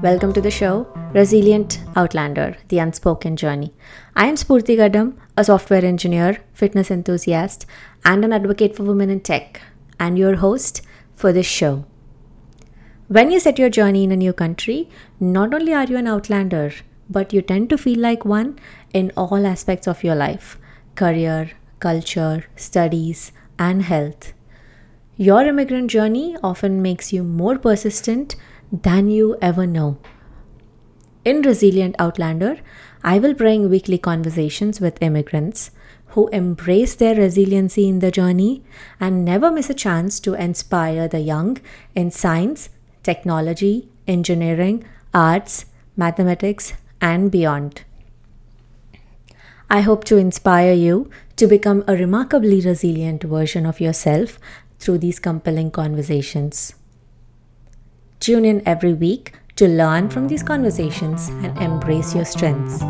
welcome to the show Resilient Outlander The Unspoken Journey. I am Spurti Gadam, a software engineer, fitness enthusiast, and an advocate for women in tech, and your host for this show. When you set your journey in a new country, not only are you an outlander, but you tend to feel like one in all aspects of your life career, culture, studies, and health. Your immigrant journey often makes you more persistent than you ever know. In Resilient Outlander, I will bring weekly conversations with immigrants who embrace their resiliency in the journey and never miss a chance to inspire the young in science, technology, engineering, arts, mathematics, and beyond. I hope to inspire you to become a remarkably resilient version of yourself through these compelling conversations. Tune in every week to learn from these conversations and embrace your strengths.